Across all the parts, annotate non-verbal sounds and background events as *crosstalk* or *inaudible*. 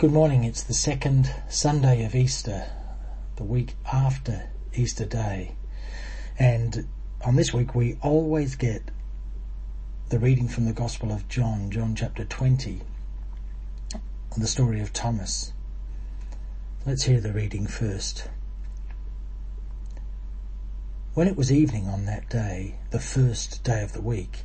Good morning. It's the second Sunday of Easter, the week after Easter Day. And on this week, we always get the reading from the Gospel of John, John chapter 20, the story of Thomas. Let's hear the reading first. When it was evening on that day, the first day of the week,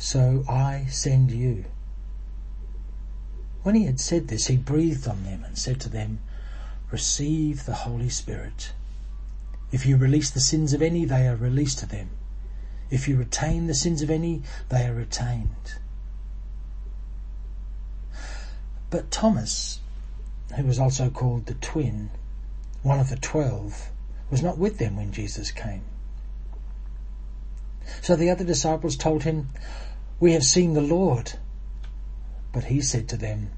so I send you. When he had said this, he breathed on them and said to them, Receive the Holy Spirit. If you release the sins of any, they are released to them. If you retain the sins of any, they are retained. But Thomas, who was also called the twin, one of the twelve, was not with them when Jesus came. So the other disciples told him, We have seen the Lord. But he said to them,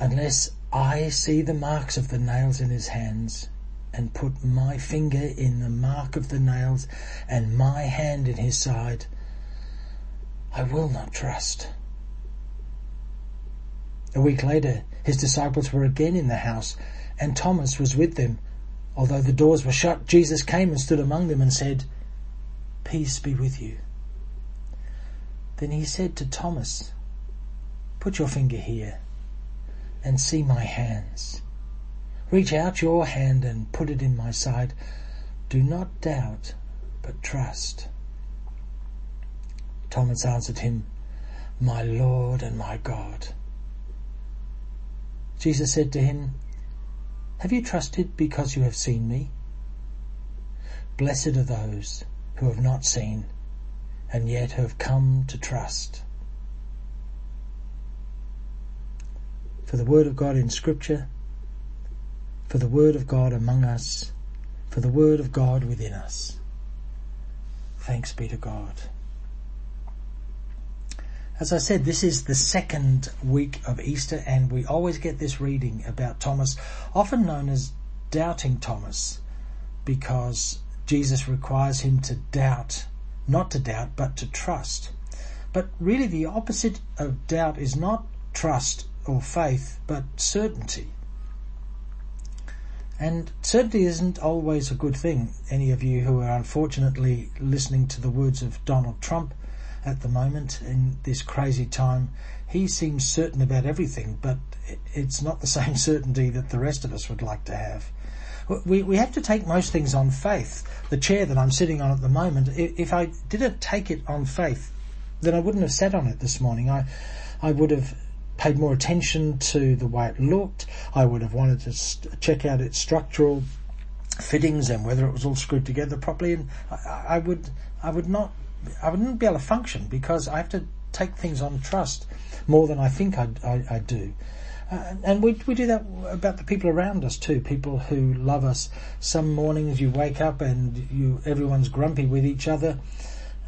Unless I see the marks of the nails in his hands, and put my finger in the mark of the nails, and my hand in his side, I will not trust. A week later, his disciples were again in the house, and Thomas was with them. Although the doors were shut, Jesus came and stood among them and said, Peace be with you. Then he said to Thomas, Put your finger here and see my hands. Reach out your hand and put it in my side. Do not doubt, but trust. Thomas answered him, My Lord and my God. Jesus said to him, Have you trusted because you have seen me? Blessed are those who have not seen and yet have come to trust. For the word of God in scripture, for the word of God among us, for the word of God within us. Thanks be to God. As I said, this is the second week of Easter and we always get this reading about Thomas, often known as doubting Thomas, because Jesus requires him to doubt, not to doubt, but to trust. But really the opposite of doubt is not trust or faith, but certainty. And certainty isn't always a good thing. Any of you who are unfortunately listening to the words of Donald Trump at the moment in this crazy time, he seems certain about everything, but it's not the *laughs* same certainty that the rest of us would like to have we, we have to take most things on faith. The chair that I'm sitting on at the moment, if I didn't take it on faith, then I wouldn't have sat on it this morning. I, I would have paid more attention to the way it looked. I would have wanted to st- check out its structural fittings and whether it was all screwed together properly. And I, I would, I would not, I wouldn't be able to function because I have to take things on trust more than I think I, I, I do. Uh, and we, we do that about the people around us too, people who love us. Some mornings you wake up and you, everyone's grumpy with each other.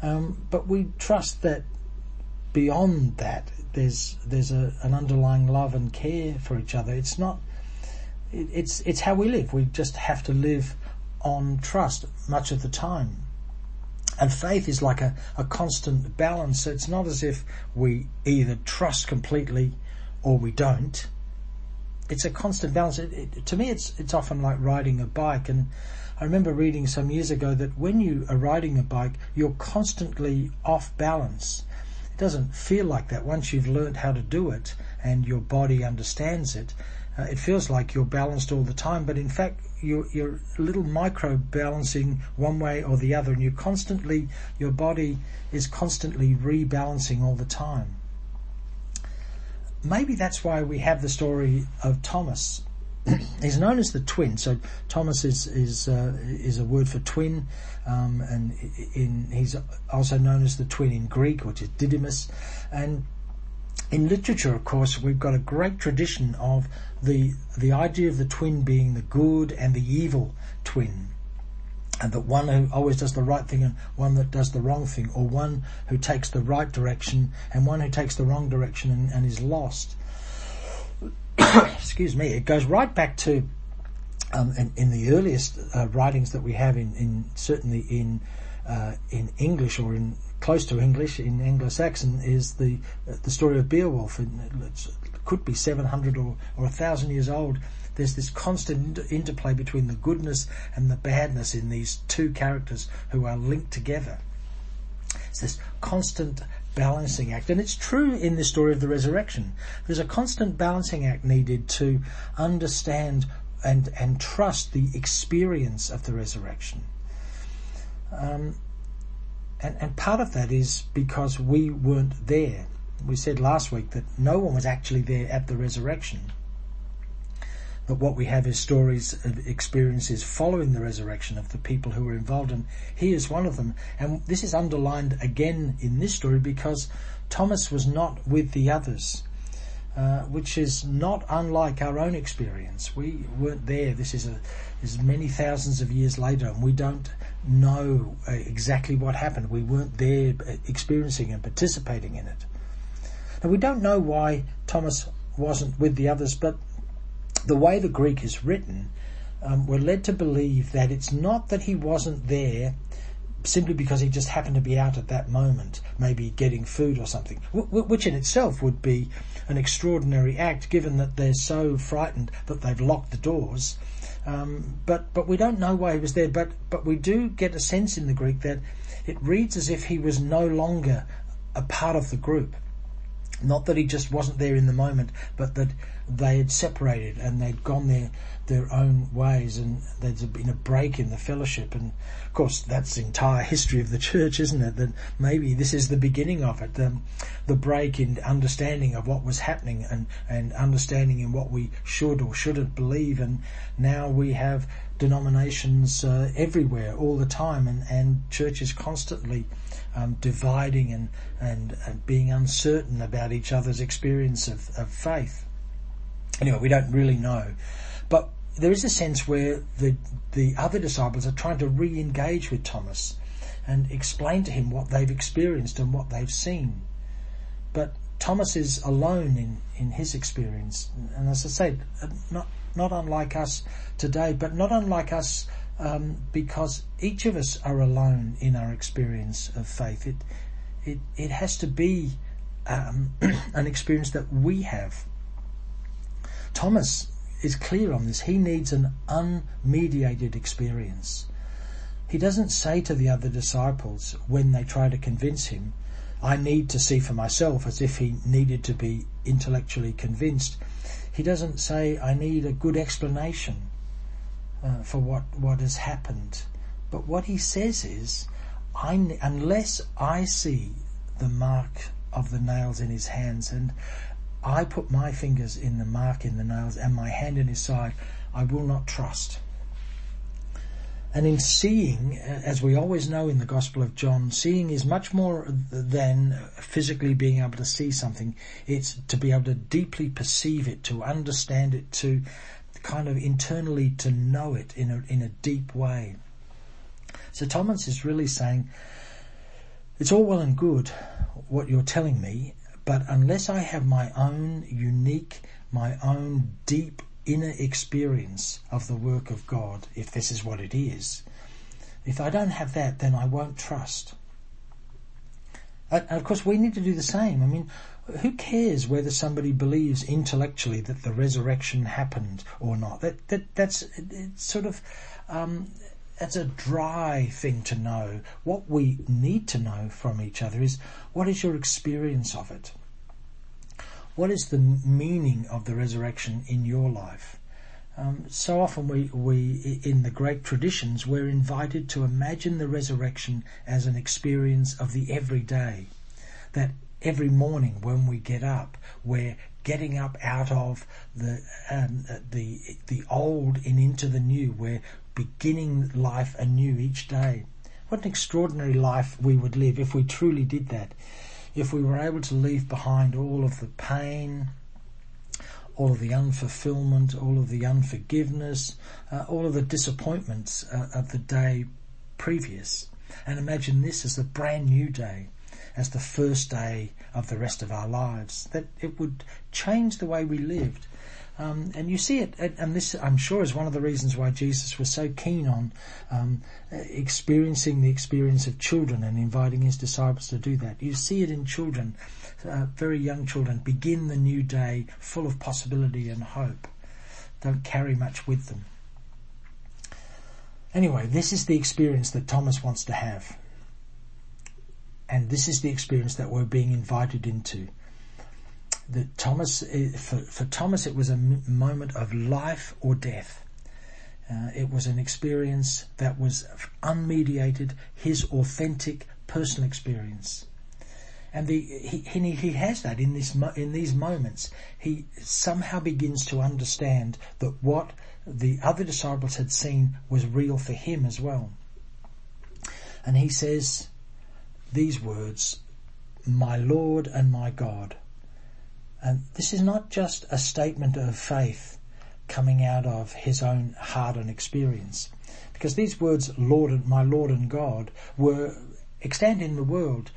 Um, but we trust that beyond that, there's, there's a, an underlying love and care for each other. It's not, it, it's, it's how we live. We just have to live on trust much of the time. And faith is like a, a constant balance. So it's not as if we either trust completely or we don't. It's a constant balance. It, it, to me, it's it's often like riding a bike. And I remember reading some years ago that when you are riding a bike, you're constantly off balance. It doesn't feel like that once you've learned how to do it and your body understands it. Uh, it feels like you're balanced all the time, but in fact, you're, you're a little micro balancing one way or the other, and you constantly, your body is constantly rebalancing all the time maybe that's why we have the story of Thomas. *clears throat* he's known as the twin. So Thomas is is uh, is a word for twin, um, and in he's also known as the twin in Greek, which is Didymus, and in literature, of course, we've got a great tradition of the the idea of the twin being the good and the evil twin. And that one who always does the right thing and one that does the wrong thing, or one who takes the right direction and one who takes the wrong direction and, and is lost. *coughs* Excuse me. It goes right back to um, in, in, the earliest uh, writings that we have in, in certainly in uh, in English or in close to English in Anglo-Saxon is the uh, the story of Beowulf. It could be 700 or, or 1,000 years old. There's this constant interplay between the goodness and the badness in these two characters who are linked together. It's this constant balancing act. And it's true in the story of the resurrection. There's a constant balancing act needed to understand and, and trust the experience of the resurrection. Um, and, and part of that is because we weren't there. We said last week that no one was actually there at the resurrection. But what we have is stories of experiences following the resurrection of the people who were involved, and he is one of them. And this is underlined again in this story because Thomas was not with the others. Uh, which is not unlike our own experience. We weren't there. This is a is many thousands of years later, and we don't know uh, exactly what happened. We weren't there uh, experiencing and participating in it. Now we don't know why Thomas wasn't with the others, but the way the Greek is written, um, we're led to believe that it's not that he wasn't there simply because he just happened to be out at that moment, maybe getting food or something, which in itself would be an extraordinary act given that they're so frightened that they've locked the doors. Um, but but we don't know why he was there. But but we do get a sense in the Greek that it reads as if he was no longer a part of the group. Not that he just wasn't there in the moment, but that they had separated and they'd gone their their own ways, and there's been a break in the fellowship. And of course, that's the entire history of the church, isn't it? That maybe this is the beginning of it, the, the break in understanding of what was happening and and understanding in what we should or shouldn't believe. And now we have denominations uh, everywhere all the time, and and churches constantly um, dividing and, and, and being uncertain about each other's experience of, of faith. Anyway, we don't really know. But there is a sense where the, the other disciples are trying to re-engage with Thomas and explain to him what they've experienced and what they've seen. But Thomas is alone in, in his experience. And as I said, not, not unlike us today, but not unlike us um, because each of us are alone in our experience of faith. It it it has to be um, *clears throat* an experience that we have. Thomas is clear on this. He needs an unmediated experience. He doesn't say to the other disciples when they try to convince him, I need to see for myself as if he needed to be intellectually convinced. He doesn't say, I need a good explanation uh, for what, what has happened. But what he says is, I, unless I see the mark of the nails in his hands and I put my fingers in the mark in the nails and my hand in his side, I will not trust. And in seeing, as we always know in the Gospel of John, seeing is much more than physically being able to see something. It's to be able to deeply perceive it, to understand it, to kind of internally to know it in a, in a deep way. So Thomas is really saying, it's all well and good what you're telling me, but unless I have my own unique, my own deep inner experience of the work of God, if this is what it is, if I don't have that, then I won't trust. And of course, we need to do the same. I mean, who cares whether somebody believes intellectually that the resurrection happened or not? That that that's it's sort of um, it's a dry thing to know. What we need to know from each other is what is your experience of it. What is the meaning of the resurrection in your life? Um, so often we, we, in the great traditions, we're invited to imagine the resurrection as an experience of the everyday. That every morning when we get up, we're getting up out of the um, the the old and into the new. We're beginning life anew each day. What an extraordinary life we would live if we truly did that. If we were able to leave behind all of the pain, all of the unfulfillment, all of the unforgiveness, uh, all of the disappointments uh, of the day previous, and imagine this as a brand new day, as the first day of the rest of our lives, that it would change the way we lived. Um, and you see it, and this I'm sure is one of the reasons why Jesus was so keen on um, experiencing the experience of children and inviting his disciples to do that. You see it in children, uh, very young children, begin the new day full of possibility and hope. Don't carry much with them. Anyway, this is the experience that Thomas wants to have. And this is the experience that we're being invited into that Thomas, eh, for, for Thomas, it was a moment of life or death. Uh, it was an experience that was unmediated, his authentic personal experience. And the, he, he, he has that in this, in these moments. He somehow begins to understand that what the other disciples had seen was real for him as well. And he says these words, my Lord and my God. And this is not just a statement of faith coming out of his own heart and experience. Because these words, Lord my Lord and God, were extant in the world.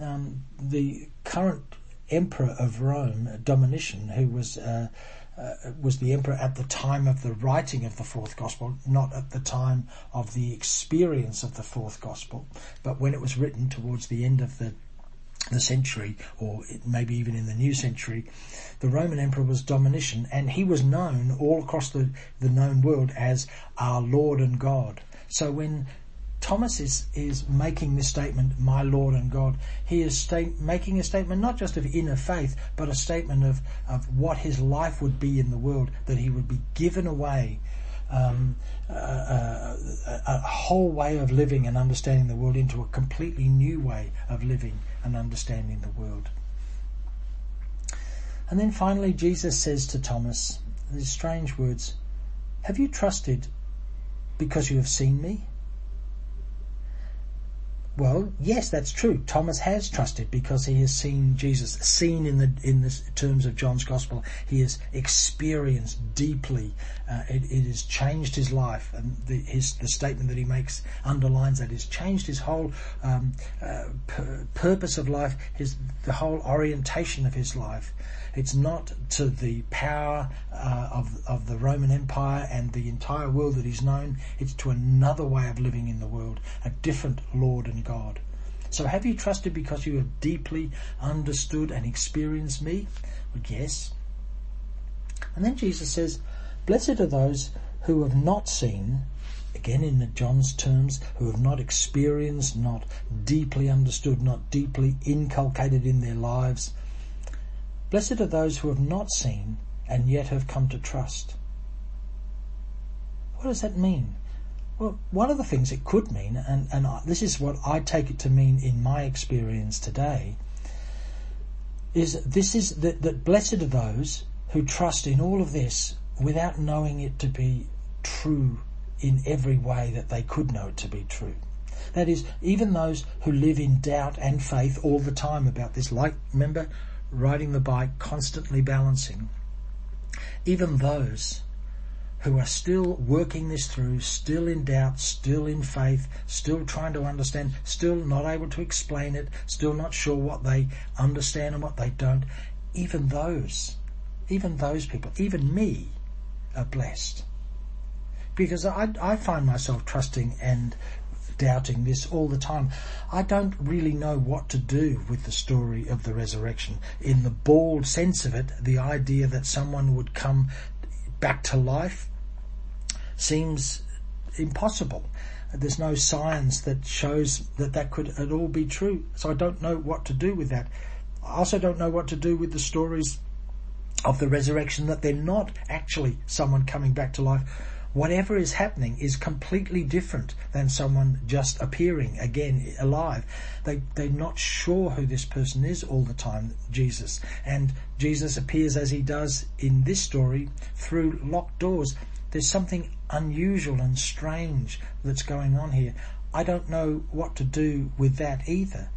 Um, the current emperor of Rome, Domitian, who was uh, uh, was the emperor at the time of the writing of the fourth gospel, not at the time of the experience of the fourth gospel, but when it was written towards the end of the the century, or maybe even in the new century, the Roman emperor was Domitian, and he was known all across the, the known world as our Lord and God. So when Thomas is, is making this statement, my Lord and God, he is making a statement not just of inner faith, but a statement of, of what his life would be in the world, that he would be given away um, a, a, whole way of living and understanding the world into a completely new way of living and understanding the world. And then finally, Jesus says to Thomas these strange words, Have you trusted because you have seen me? Well, yes, that's true. Thomas has trusted because he has seen Jesus, seen in the in the terms of John's Gospel. He has experienced deeply. Uh, it, it, has changed his life, and the, his the statement that he makes underlines that. It's changed his whole um, uh, purpose of life, his the whole orientation of his life. It's not to the power uh, of of the Roman Empire and the entire world that he's known. It's to another way of living in the world, a different Lord and God. So have you trusted because you have deeply understood and experienced me? Well, yes. And then Jesus says, Blessed are those who have not seen, again in John's terms, who have not experienced, not deeply understood, not deeply inculcated in their lives Blessed are those who have not seen and yet have come to trust. What does that mean? Well, one of the things it could mean, and, and this is what I take it to mean in my experience today, is this is that, that blessed are those who trust in all of this without knowing it to be true in every way that they could know it to be true. That is, even those who live in doubt and faith all the time about this, like, remember, riding the bike, constantly balancing, even those who are still working this through, still in doubt, still in faith, still trying to understand, still not able to explain it, still not sure what they understand and what they don't, even those, even those people, even me, are blessed. Because I, I find myself trusting and doubting this all the time. I don't really know what to do with the story of the resurrection. In the bald sense of it, the idea that someone would come back to life seems impossible. There's no science that shows that that could at all be true. So I don't know what to do with that. I also don't know what to do with the stories of the resurrection that they're not actually someone coming back to life whatever is happening is completely different than someone just appearing again alive. They, they're not sure who this person is all the time, Jesus. And Jesus appears as he does in this story through locked doors. There's something unusual and strange that's going on here. I don't know what to do with that either.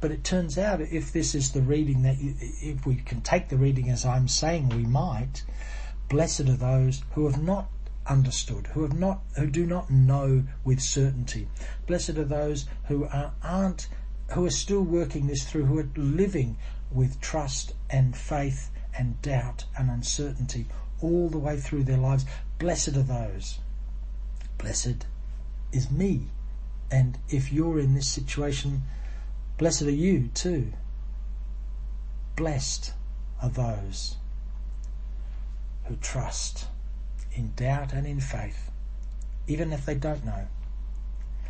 but it turns out if this is the reading that you, if we can take the reading as I'm saying we might, blessed are those who have not understood, who have not, who do not know with certainty. Blessed are those who are, aren't, who are still working this through, who are living with trust and faith and doubt and uncertainty all the way through their lives. Blessed are those. Blessed is me. And if you're in this situation, blessed are you too. Blessed are those who trust in doubt and in faith, even if they don't know.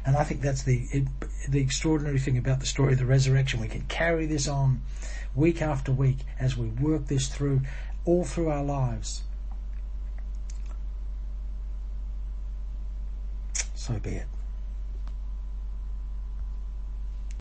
And I think that's the the extraordinary thing about the story of the resurrection. We can carry this on week after week as we work this through all through our lives. So be it.